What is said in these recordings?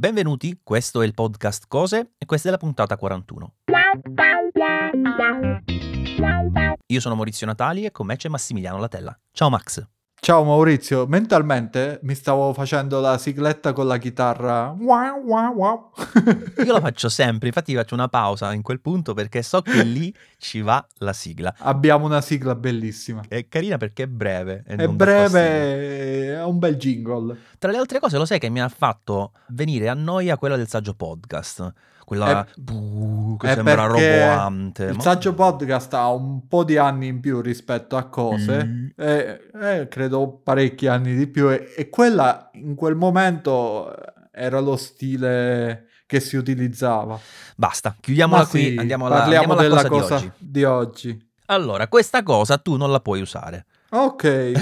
Benvenuti, questo è il podcast Cose e questa è la puntata 41. Io sono Maurizio Natali e con me c'è Massimiliano Latella. Ciao Max. Ciao Maurizio, mentalmente mi stavo facendo la sigletta con la chitarra. Wow, wow, wow. Io la faccio sempre, infatti faccio una pausa in quel punto perché so che lì ci va la sigla. Abbiamo una sigla bellissima. È carina perché è breve. È breve, è un bel jingle. Tra le altre cose lo sai che mi ha fatto venire a noia quella del saggio podcast quella È- buh, che è sembra roboante. Il Ma- saggio podcast ha un po' di anni in più rispetto a cose, Mm. e, e credo parecchi anni di più, e, e quella in quel momento era lo stile che si utilizzava. Basta, chiudiamola Ma qui, sì, andiamo alla, parliamo andiamo alla della cosa, cosa di oggi. di oggi. Allora, questa cosa tu non la puoi usare. Ok,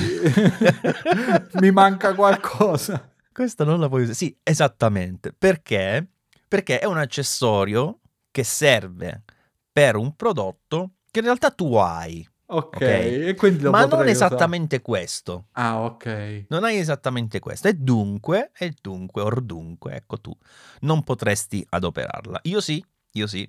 mi manca qualcosa. Questa non la puoi usare. Sì, esattamente. Perché? Perché è un accessorio che serve per un prodotto che in realtà tu hai. Ok, Ok. quindi lo ma non usare. esattamente questo. Ah, ok. Non hai esattamente questo. E dunque, e dunque, or dunque, ecco tu, non potresti adoperarla. Io sì, io sì.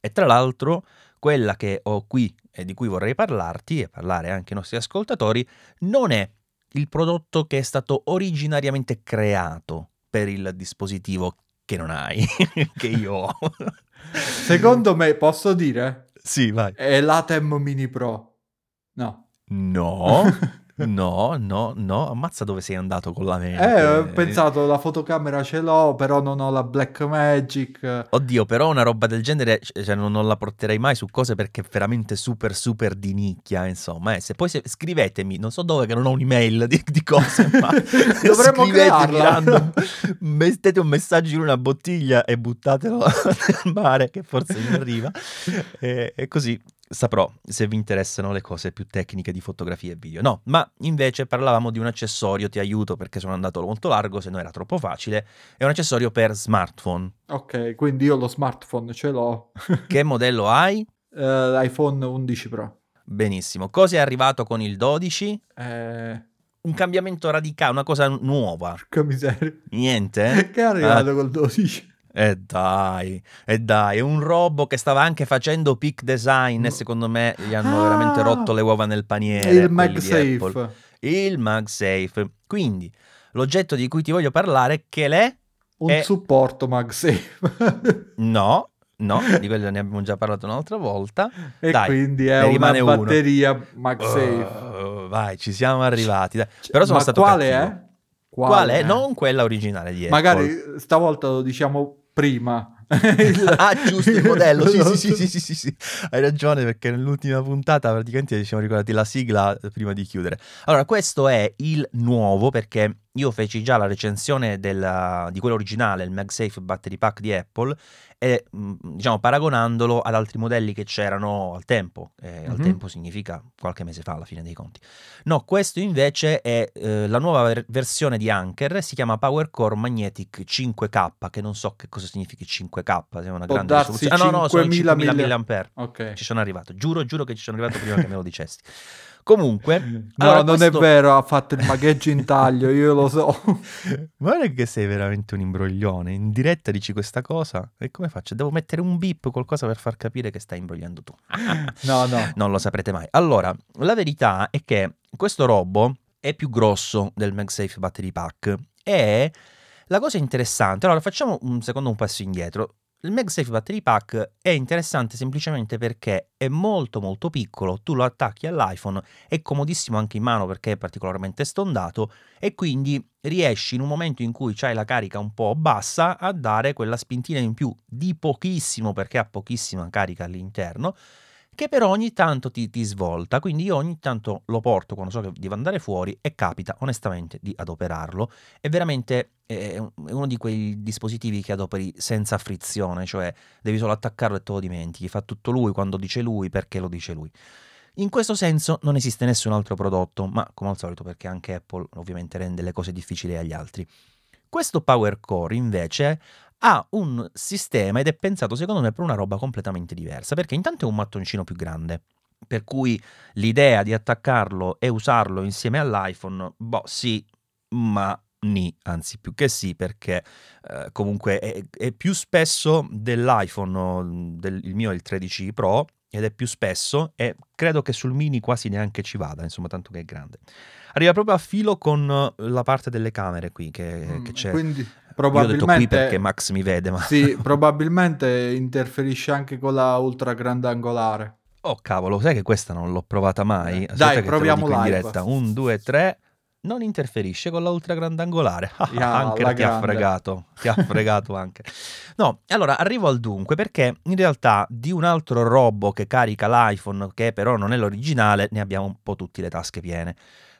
E tra l'altro, quella che ho qui e di cui vorrei parlarti e parlare anche ai nostri ascoltatori, non è il prodotto che è stato originariamente creato per il dispositivo che non hai, che io ho. Secondo me, posso dire, Sì, vai. è l'Atem Mini Pro. No. No, no, no, no. Ammazza dove sei andato con la mente. Eh, ho pensato, la fotocamera ce l'ho, però non ho la Black Magic. Oddio, però una roba del genere cioè, non, non la porterei mai su cose perché è veramente super super di nicchia, insomma. eh. Se poi se- scrivetemi, non so dove che non ho un'email di, di cose, ma Dovremmo crearla. mettete un messaggio in una bottiglia e buttatelo nel mare che forse mi arriva. E, e così saprò se vi interessano le cose più tecniche di fotografia e video. No, ma invece parlavamo di un accessorio, ti aiuto perché sono andato molto largo, se no era troppo facile, è un accessorio per smartphone. Ok, quindi io lo smartphone ce l'ho. Che modello hai? Eh, L'iPhone 11 Pro. Benissimo. Cosa è arrivato con il 12? Eh, Un cambiamento radicale, una cosa nuova. porca miseria. Niente? Che è arrivato Ah. col 12? E dai, e dai, è un robo che stava anche facendo peak design e secondo me gli hanno Ah. veramente rotto le uova nel paniere. il. MagSafe. Il MagSafe. Quindi, l'oggetto di cui ti voglio parlare, che l'è? Un È- supporto MagSafe. No, no, di quello ne abbiamo già parlato un'altra volta. e Dai, quindi è ne una rimane uno. batteria MagSafe. Oh, vai, ci siamo arrivati. dai. Però sono Ma stato quale cattivo. è? Qual è? Non quella originale di Apple. Magari stavolta lo diciamo prima. Il- Ah, giusto il modello. Sì, sì, sì, sì, sì, sì. Hai ragione perché nell'ultima puntata praticamente ci siamo ricordati la sigla prima di chiudere. Allora, questo è il nuovo perché io feci già la recensione della- di quello originale, il MagSafe Battery Pack di Apple, e mh, diciamo paragonandolo ad altri modelli che c'erano al tempo. E Al Mhm. tempo significa qualche mese fa alla fine dei conti. No, questo invece è eh, la nuova ver- versione di Anker, si chiama Power Core Magnetic 5K, che non so che cosa significhi 5K, se è una Può grande darsi risoluzione. Ah no, no, sono 5000 5000 mAh. Ok. Ci sono arrivato, giuro, giuro che ci sono arrivato prima che me lo dicessi. Comunque, No, allora, non questo- è vero, ha fatto il magheggio in taglio, io lo so. Guarda che sei veramente un imbroglione. In diretta dici questa cosa? E come faccio? Devo mettere un bip, qualcosa per far capire che stai imbrogliando tu. No, no. non lo saprete mai. Allora, la verità è che questo robo è più grosso del MagSafe Battery Pack e la cosa interessante, allora facciamo un secondo un passo indietro. Il MagSafe Battery Pack è interessante semplicemente perché è molto molto piccolo, tu lo attacchi all'iPhone, è comodissimo anche in mano perché è particolarmente stondato e quindi riesci in un momento in cui c'hai la carica un po' bassa a dare quella spintina in più di pochissimo perché ha pochissima carica all'interno che però ogni tanto ti, ti svolta, quindi io ogni tanto lo porto quando so che devo andare fuori e capita onestamente di adoperarlo. È veramente è uno di quei dispositivi che adoperi senza frizione, cioè devi solo attaccarlo e te lo dimentichi, fa tutto lui quando dice lui perché lo dice lui. In questo senso non esiste nessun altro prodotto, ma come al solito perché anche Apple ovviamente rende le cose difficili agli altri. Questo Power Core invece ha un sistema ed è pensato secondo me per una roba completamente diversa, perché intanto è un mattoncino più grande, per cui l'idea di attaccarlo e usarlo insieme all'iPhone, boh sì, ma ni, anzi più che sì, perché eh, comunque è, è, più spesso dell'iPhone, del, il mio è il 13 Pro, ed è più spesso e credo che sul mini quasi neanche ci vada, insomma, tanto che è grande. Arriva proprio a filo con la parte delle camere qui che, mm, che c'è. Quindi probabilmente... Io ho detto qui perché Max mi vede, ma... Sì, probabilmente interferisce anche con la ultra grandangolare. Oh cavolo, sai che questa non l'ho provata mai? Aspetta Dai, proviamo in diretta. Un, due, tre non interferisce con la ultra grandangolare. Yeah, anche ti ha fregato, ti ha fregato anche. No, allora arrivo al dunque perché in realtà di un altro robo che carica l'iPhone, che però non è l'originale, ne abbiamo un po' tutte le tasche piene.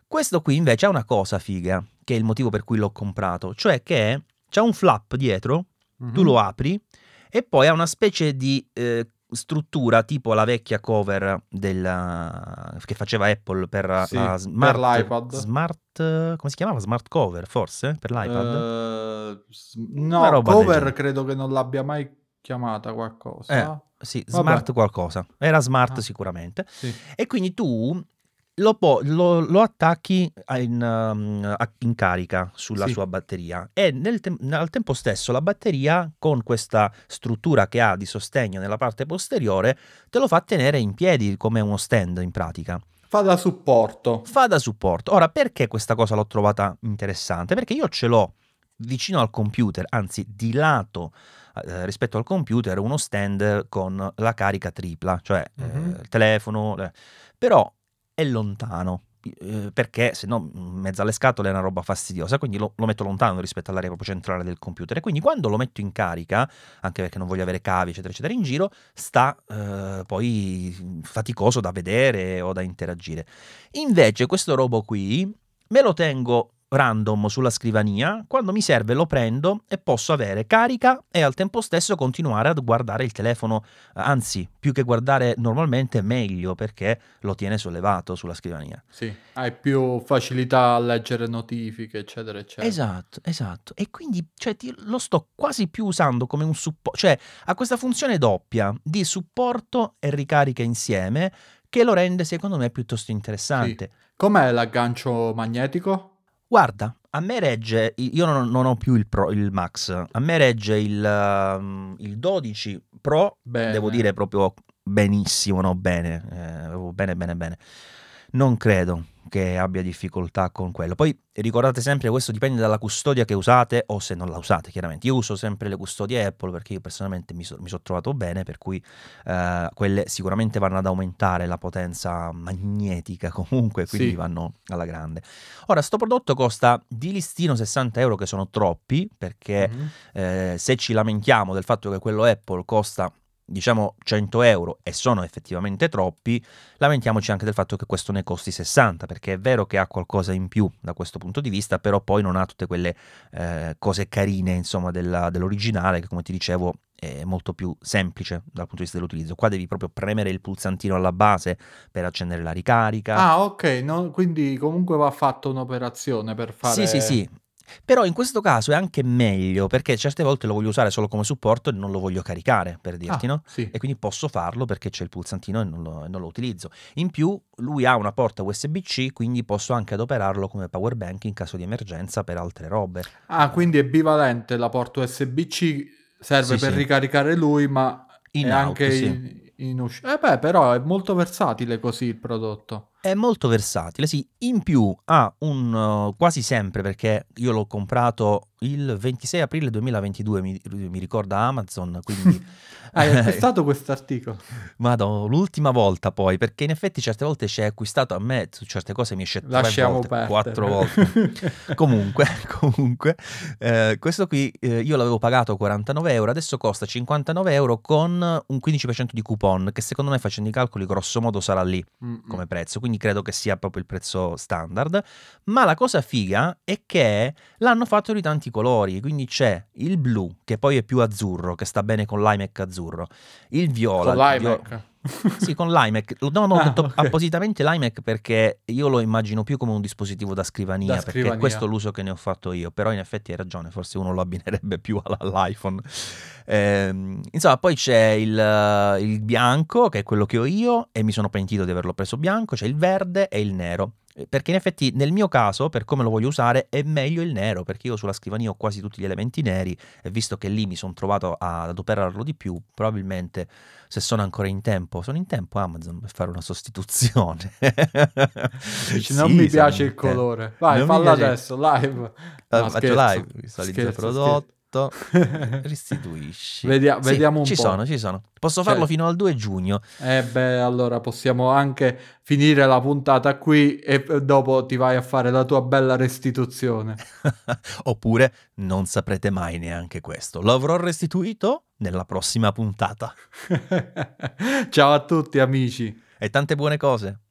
Questo qui invece ha una cosa figa, che è il motivo per cui l'ho comprato, cioè che c'è un flap dietro, mm-hmm. tu mhm. lo apri e poi ha una specie di eh, struttura tipo la vecchia cover del, che faceva Apple per, sì, smart, per l'iPad. Smart, come si chiamava? Smart cover, forse? Per l'iPad? Uh, no, cover credo che non l'abbia mai chiamata qualcosa. Eh, sì, Vabbè. smart qualcosa. Era smart ah. sicuramente. Sì. E quindi tu lo, lo, lo attacchi in, um, in, carica sulla sì. sua batteria e nel te- al tempo stesso la batteria con questa struttura che ha di sostegno nella parte posteriore te lo fa tenere in piedi come uno stand in pratica. Fa da supporto. Fa da supporto. Ora, perché questa cosa l'ho trovata interessante? Perché io ce l'ho vicino al computer, anzi di lato eh, rispetto al computer, uno stand con la carica tripla, cioè mm-hmm. eh, il telefono. Eh. Però è lontano eh, perché se no in mezzo alle scatole è una roba fastidiosa, quindi lo, lo, metto lontano rispetto all'area proprio centrale del computer e quindi quando lo metto in carica, anche perché non voglio avere cavi eccetera eccetera in giro, sta eh, poi faticoso da vedere o da interagire. Invece questo robo qui me lo tengo random sulla scrivania, quando mi serve lo prendo e posso avere carica e al tempo stesso continuare a guardare il telefono, anzi più che guardare normalmente meglio perché lo tiene sollevato sulla scrivania. Sì, hai più facilità a leggere notifiche eccetera eccetera. Esatto, esatto. E quindi cioè, ti, lo sto quasi più usando come un supporto, cioè ha questa funzione doppia di supporto e ricarica insieme che lo rende secondo me piuttosto interessante. Sì. Com'è l'aggancio magnetico? Guarda, a me regge, io non, non ho più il, Pro, il Max, a me regge il, uh, il 12 Pro, bene. devo dire proprio benissimo, no bene, eh, bene, bene, bene. Non credo che abbia difficoltà con quello. Poi ricordate sempre che questo dipende dalla custodia che usate o se non la usate, chiaramente. Io uso sempre le custodie Apple perché io personalmente mi, so, mi sono trovato bene, per cui eh, quelle sicuramente vanno ad aumentare la potenza magnetica comunque, quindi sì. vanno alla grande. Ora, sto prodotto costa di listino 60 euro che sono troppi perché mm-hmm. eh, se ci lamentiamo del fatto che quello Apple costa diciamo 100 euro e sono effettivamente troppi, lamentiamoci anche del fatto che questo ne costi 60, perché è vero che ha qualcosa in più da questo punto di vista, però poi non ha tutte quelle eh, cose carine insomma della, dell'originale che come ti dicevo è molto più semplice dal punto di vista dell'utilizzo. Qua devi proprio premere il pulsantino alla base per accendere la ricarica. Ah, ok, no, quindi comunque va fatta un'operazione per fare... Sì, sì, sì. Però in questo caso è anche meglio perché certe volte lo voglio usare solo come supporto e non lo voglio caricare, per dirti, ah, no? Sì. E quindi posso farlo perché c'è il pulsantino e non, lo, e non, lo, utilizzo. In più, lui ha una porta USB-C, quindi posso anche adoperarlo come power bank in caso di emergenza per altre robe. Ah, quindi è bivalente la porta USB-C, serve sì, per sì. ricaricare lui, ma in è out, anche in, in uscita. Eh beh, però è molto versatile così il prodotto. È molto versatile, sì. In più ha un uh, quasi sempre, perché io l'ho comprato il 26 aprile 2022, mi, mi ricorda Amazon, quindi... Hai acquistato questo articolo? Madonna, l'ultima volta poi, perché in effetti certe volte ci hai acquistato a me, su certe cose mi esce tre Lasciamo volte, perdere. quattro volte. comunque, comunque eh, questo qui eh, io l'avevo pagato 49 euro, adesso costa 59 euro con un 15% di coupon, che secondo me facendo i calcoli grosso modo sarà lì Mm-mm. come prezzo, quindi credo che sia proprio il prezzo standard. Ma la cosa figa è che l'hanno fatto di tanti colori, quindi c'è il blu, che poi è più azzurro, che sta bene con l'iMac azzurro, il viola... Con l'iMac? Viola... sì, con l'iMac. No, no, ho ah, detto okay. appositamente l'iMac perché io lo immagino più come un dispositivo da scrivania, da perché scrivania. questo è l'uso che ne ho fatto io, però in effetti hai ragione, forse uno lo abbinerebbe più all'iPhone. Eh, insomma, poi c'è il, il bianco, che è quello che ho io, e mi sono pentito di averlo preso bianco, c'è il verde e il nero. Perché in effetti nel mio caso, per come lo voglio usare, è meglio il nero, perché io sulla scrivania ho quasi tutti gli elementi neri e visto che lì mi sono trovato ad adoperarlo di più, probabilmente se sono ancora in tempo, sono in tempo Amazon per fare una sostituzione. Dici, non sì, mi piace il colore. Vai, non falla adesso, live. No, faccio live, visualizza il prodotto. Scherzo. restituisci. Vedia- sì, vediamo un ci po'. Ci sono, ci sono. Posso farlo cioè, fino al 2 giugno. Eh beh, allora possiamo anche finire la puntata qui e dopo ti vai a fare la tua bella restituzione. Oppure non saprete mai neanche questo. Lo avrò restituito nella prossima puntata. Ciao a tutti amici. E tante buone cose.